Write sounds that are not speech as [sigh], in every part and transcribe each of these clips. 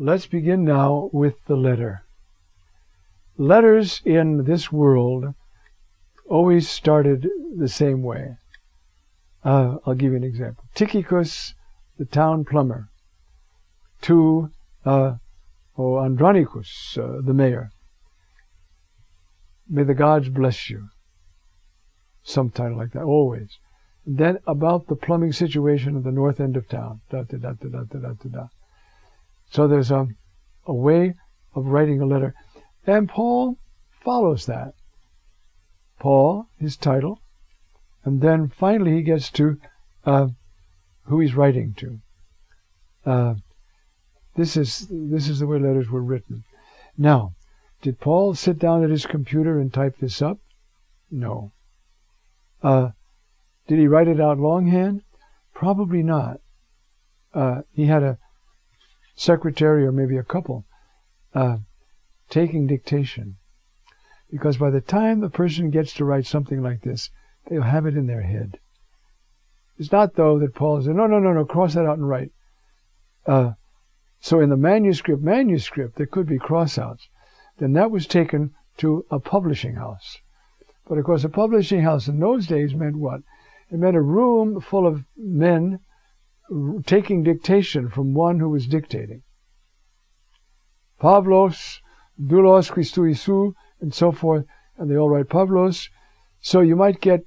Let's begin now with the letter. Letters in this world always started the same way. Uh, I'll give you an example. Tychicus, the town plumber, to uh, oh, Andronicus, uh, the mayor. May the gods bless you. Some title like that, always. then about the plumbing situation at the north end of town. Da, da, da, da, da, da, da, da. So there's a, a way of writing a letter. And Paul follows that. Paul, his title, and then finally he gets to uh, who he's writing to. Uh, this is this is the way letters were written. Now, did Paul sit down at his computer and type this up? No. Uh, did he write it out longhand? Probably not. Uh, he had a secretary or maybe a couple uh, taking dictation. Because by the time the person gets to write something like this, they'll have it in their head. It's not, though, that Paul said, no, no, no, no, cross that out and write. Uh, so in the manuscript, manuscript, there could be cross-outs. Then that was taken to a publishing house. But of course, a publishing house in those days meant what? It meant a room full of men taking dictation from one who was dictating. Pavlos, Doulos Christou and so forth, and they all write Pavlos. So you might get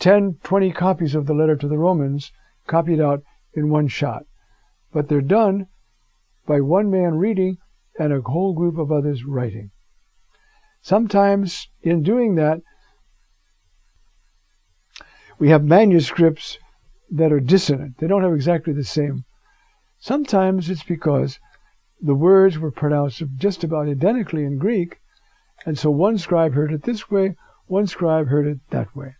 10, 20 copies of the letter to the Romans copied out in one shot. But they're done by one man reading and a whole group of others writing. Sometimes in doing that, we have manuscripts that are dissonant. They don't have exactly the same. Sometimes it's because the words were pronounced just about identically in Greek, and so one scribe heard it this way, one scribe heard it that way.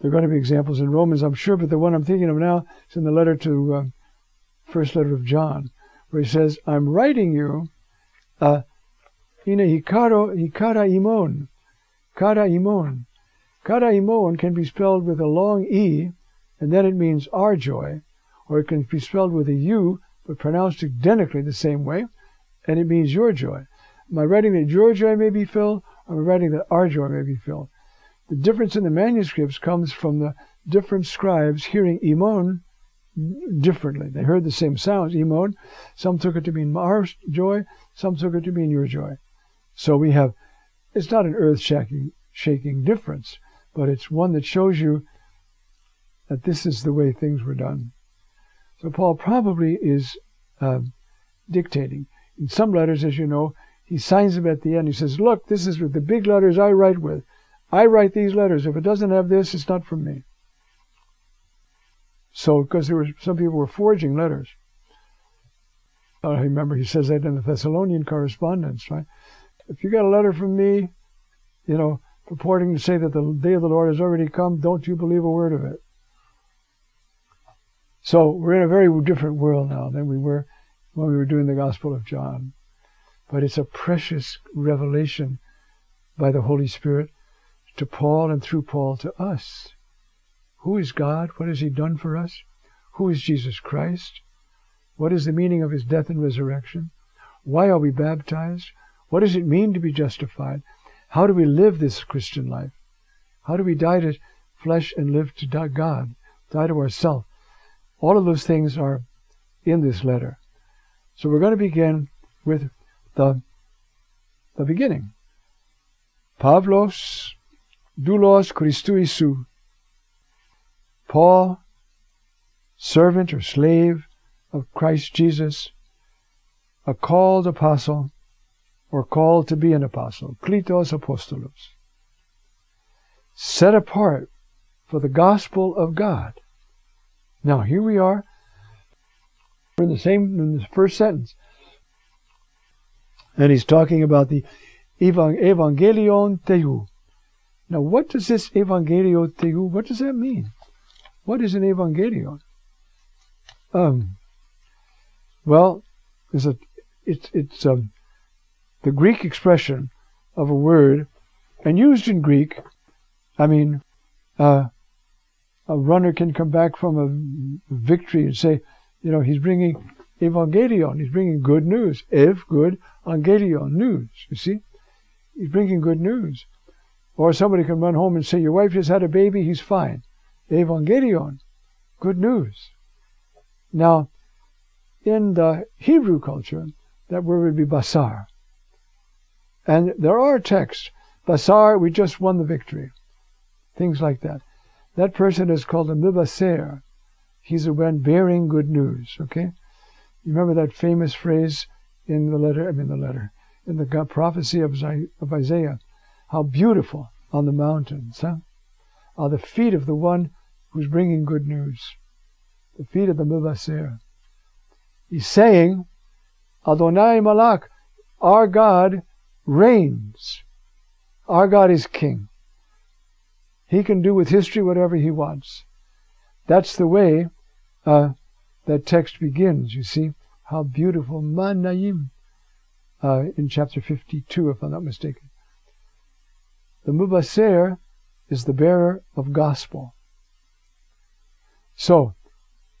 There are going to be examples in Romans, I'm sure, but the one I'm thinking of now is in the letter to uh, first letter of John, where he says, "I'm writing you, uh, ine hikaro hikara imon, kara imon, kara imon can be spelled with a long e, and then it means our joy, or it can be spelled with a u but pronounced identically the same way, and it means your joy. Am I writing that your joy may be filled, or am I writing that our joy may be filled? The difference in the manuscripts comes from the different scribes hearing imon differently. They heard the same sounds, imon. Some took it to mean our joy, some took it to mean your joy. So we have, it's not an earth shaking, shaking difference, but it's one that shows you that this is the way things were done. So Paul probably is uh, dictating. In some letters, as you know, he signs them at the end. He says, Look, this is with the big letters I write with. I write these letters. If it doesn't have this, it's not from me. So, because there were some people were forging letters. I remember he says that in the Thessalonian correspondence, right? If you got a letter from me, you know, purporting to say that the day of the Lord has already come, don't you believe a word of it. So we're in a very different world now than we were when we were doing the Gospel of John. But it's a precious revelation by the Holy Spirit to Paul and through Paul to us. Who is God? What has He done for us? Who is Jesus Christ? What is the meaning of His death and resurrection? Why are we baptized? What does it mean to be justified? How do we live this Christian life? How do we die to flesh and live to God, die to ourself? All of those things are in this letter. So we're going to begin with the, the beginning. Pavlos doulos Christou Paul, servant or slave of Christ Jesus, a called apostle, or called to be an apostle, kletos apostolos, set apart for the gospel of God now, here we are. We're in the same, in the first sentence. And he's talking about the Evangelion Theou. Now, what does this Evangelion Theou, what does that mean? What is an Evangelion? Um, well, it's, a, it's, it's um, the Greek expression of a word, and used in Greek, I mean, uh, a runner can come back from a victory and say, you know, he's bringing Evangelion. He's bringing good news. Ev, good. Angelion, news. You see? He's bringing good news. Or somebody can run home and say, Your wife just had a baby, he's fine. Evangelion. Good news. Now, in the Hebrew culture, that word would be basar. And there are texts. Basar, we just won the victory. Things like that. That person is called a mibaser. He's a one bearing good news. Okay? You remember that famous phrase in the letter, I mean the letter, in the prophecy of, Isaiah. How beautiful on the mountains, huh? Are the feet of the one who's bringing good news. The feet of the mibaser. He's saying, Adonai Malak, our God reigns. Our God is king. He can do with history whatever he wants. That's the way uh, that text begins. You see how beautiful Manayim uh, in chapter 52, if I'm not mistaken. The Mubaser is the bearer of gospel. So,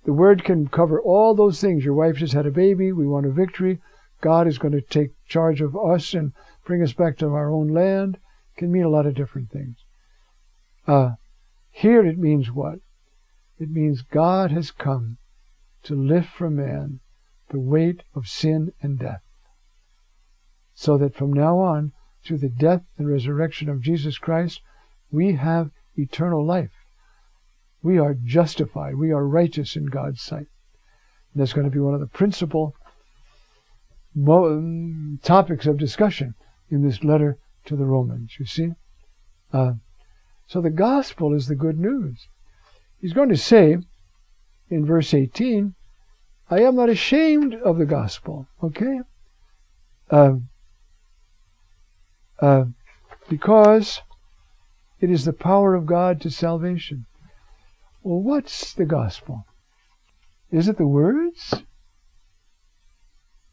the word can cover all those things. Your wife just had a baby. We want a victory. God is going to take charge of us and bring us back to our own land. It can mean a lot of different things. Uh, here it means what? It means God has come to lift from man the weight of sin and death. So that from now on, through the death and resurrection of Jesus Christ, we have eternal life. We are justified. We are righteous in God's sight. And that's going to be one of the principal topics of discussion in this letter to the Romans. You see? Uh, so the gospel is the good news. He's going to say in verse 18, I am not ashamed of the gospel. Okay? Uh, because it is the power of God to salvation. Well, what's the gospel? Is it the words?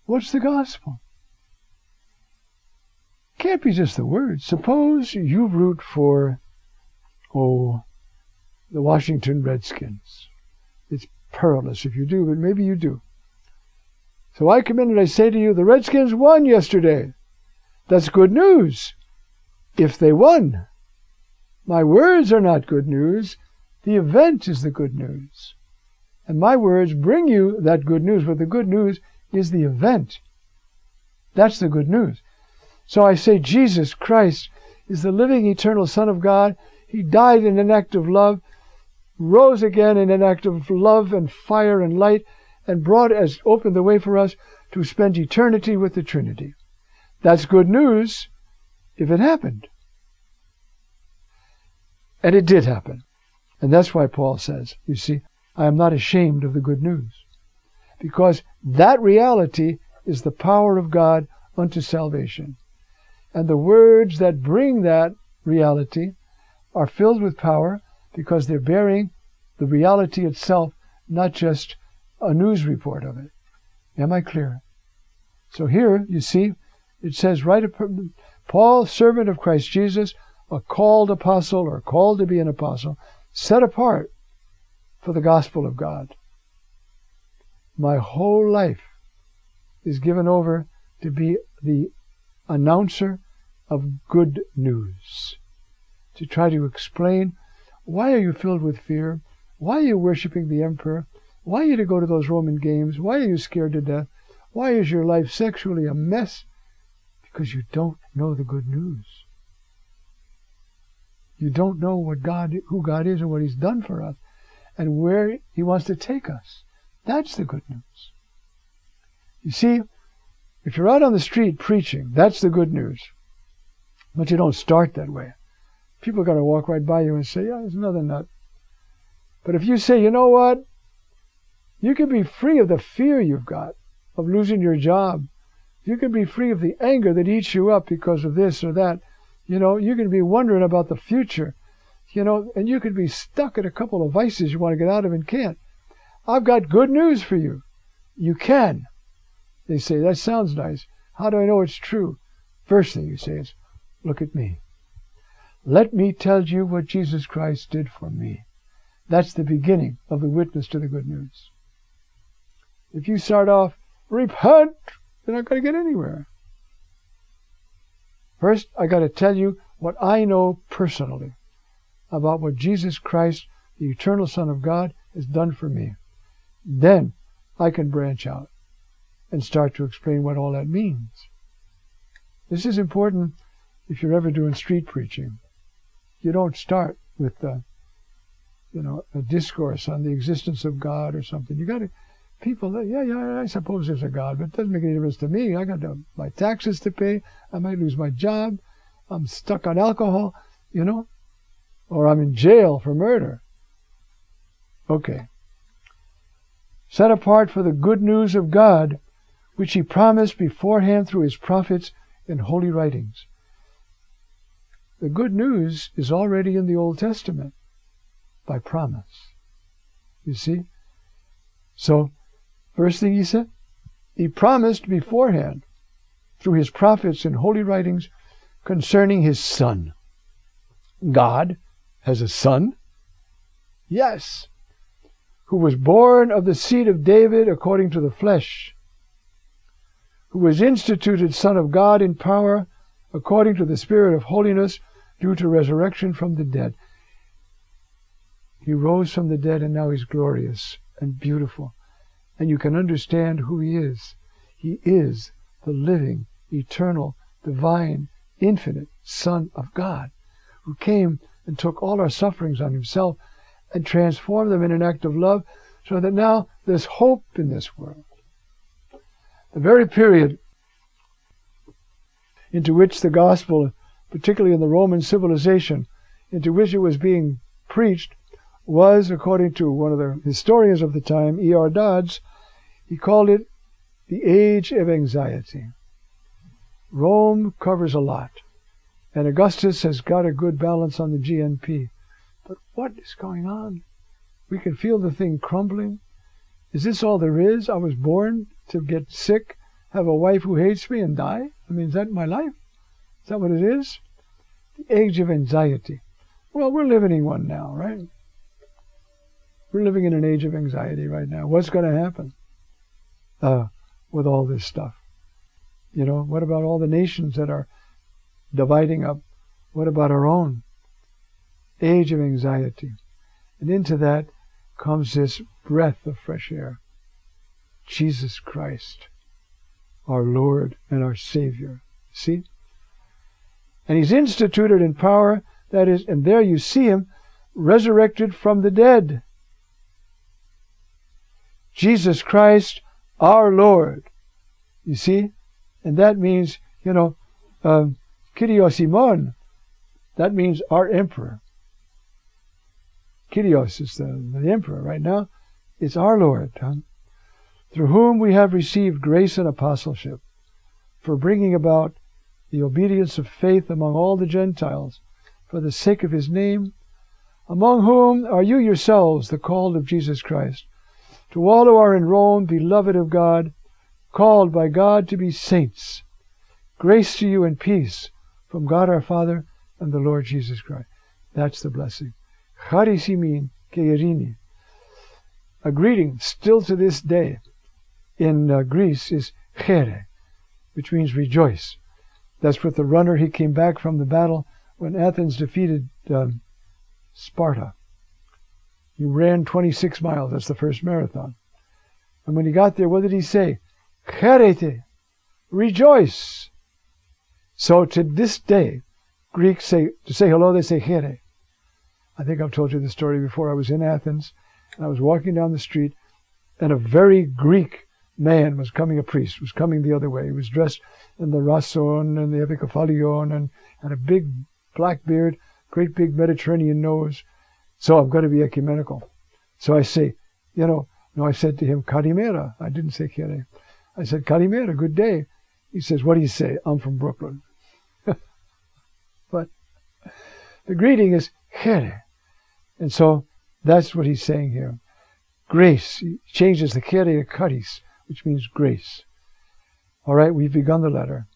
What's the gospel? Can't be just the words. Suppose you root for, oh, the Washington Redskins. It's perilous if you do, but maybe you do. So I come in and I say to you, the Redskins won yesterday. That's good news. If they won. My words are not good news. The event is the good news. And my words bring you that good news, but the good news is the event. That's the good news. So I say Jesus Christ is the living eternal Son of God. He died in an act of love, rose again in an act of love and fire and light, and brought as opened the way for us to spend eternity with the Trinity. That's good news if it happened. And it did happen. And that's why Paul says, you see, I am not ashamed of the good news. Because that reality is the power of God unto salvation. And the words that bring that reality are filled with power because they're bearing the reality itself, not just a news report of it. Am I clear? So here, you see, it says right Paul, servant of Christ Jesus, a called apostle or called to be an apostle, set apart for the gospel of God. My whole life is given over to be the announcer of good news, to try to explain why are you filled with fear? Why are you worshiping the emperor? Why are you to go to those Roman games? Why are you scared to death? Why is your life sexually a mess? Because you don't know the good news. You don't know what God, who God is and what He's done for us and where He wants to take us. That's the good news. You see, if you're out on the street preaching, that's the good news. But you don't start that way. People are going to walk right by you and say, yeah, there's another nut. But if you say, you know what? You can be free of the fear you've got of losing your job. You can be free of the anger that eats you up because of this or that. You know, you can be wondering about the future, you know, and you could be stuck in a couple of vices you want to get out of and can't. I've got good news for you. You can. They say, that sounds nice. How do I know it's true? First thing you say is, look at me. Let me tell you what Jesus Christ did for me. That's the beginning of the witness to the good news. If you start off, repent, you're not going to get anywhere. First, I got to tell you what I know personally about what Jesus Christ, the eternal Son of God, has done for me. Then I can branch out and start to explain what all that means. This is important if you're ever doing street preaching. You don't start with the, you know, a discourse on the existence of God or something. You got to people yeah, yeah, I suppose there's a God, but it doesn't make any difference to me. I got to, my taxes to pay. I might lose my job. I'm stuck on alcohol, you know, or I'm in jail for murder. Okay. Set apart for the good news of God, which he promised beforehand through his prophets in holy writings. The good news is already in the Old Testament by promise. You see? So First thing he said, he promised beforehand through his prophets and holy writings concerning his son. God has a son? Yes. Who was born of the seed of David according to the flesh, who was instituted Son of God in power according to the Spirit of holiness due to resurrection from the dead. He rose from the dead and now he's glorious and beautiful and you can understand who He is. He is the living, eternal, divine, infinite Son of God, who came and took all our sufferings on Himself and transformed them in an act of love so that now there's hope in this world. The very period into which the gospel, particularly in the Roman civilization, into which it was being preached, was, according to one of the historians of the time, E.R. Dodds, he called it the age of anxiety. Rome covers a lot, and Augustus has got a good balance on the GNP. But what is going on? We can feel the thing crumbling. Is this all there is? I was born to get sick, have a wife who hates me, and die? I mean, is that my life? Is that what it is? The age of anxiety. Well, we're living in one now, right? We're living in an age of anxiety right now. What's going to happen uh, with all this stuff? You know, what about all the nations that are dividing up? What about our own? Age of anxiety. And into that comes this breath of fresh air. Jesus Christ, our Lord and our Savior. See? And He's instituted in power, that is, and there you see Him resurrected from the dead. Jesus Christ, our Lord. You see? And that means, you know, um, that means our emperor. Kyrios is the, the emperor right now. It's our Lord, huh? Through whom we have received grace and apostleship for bringing about the obedience of faith among all the Gentiles for the sake of his name, among whom are you yourselves the called of Jesus Christ, to all who are in Rome, beloved of God, called by God to be saints, grace to you and peace from God our Father and the Lord Jesus Christ. That's the blessing. Charisimin keirini. A greeting still to this day in uh, Greece is chere, which means rejoice. That's what the runner, he came back from the battle when Athens defeated um, Sparta. He ran 26 miles. That's the first marathon. And when he got there, what did he say? Cherete, rejoice. So to this day, Greeks say, to say hello, they say here. I think I've told you the story before. I was in Athens, and I was walking down the street, and a very Greek man was coming, a priest, was coming the other way. He was dressed in the rason and the epikephalion and, had a big black beard, great big Mediterranean nose. So I've got to be ecumenical. So I say, you know, no, I said to him, Kalimera. I didn't say Kere. I said, Kalimera, good day. He says, what do you say? I'm from Brooklyn. [laughs] but the greeting is Kere. And so that's what he's saying here. Grace. He changes the Kere to Karis, which means grace. All right, we've begun the letter.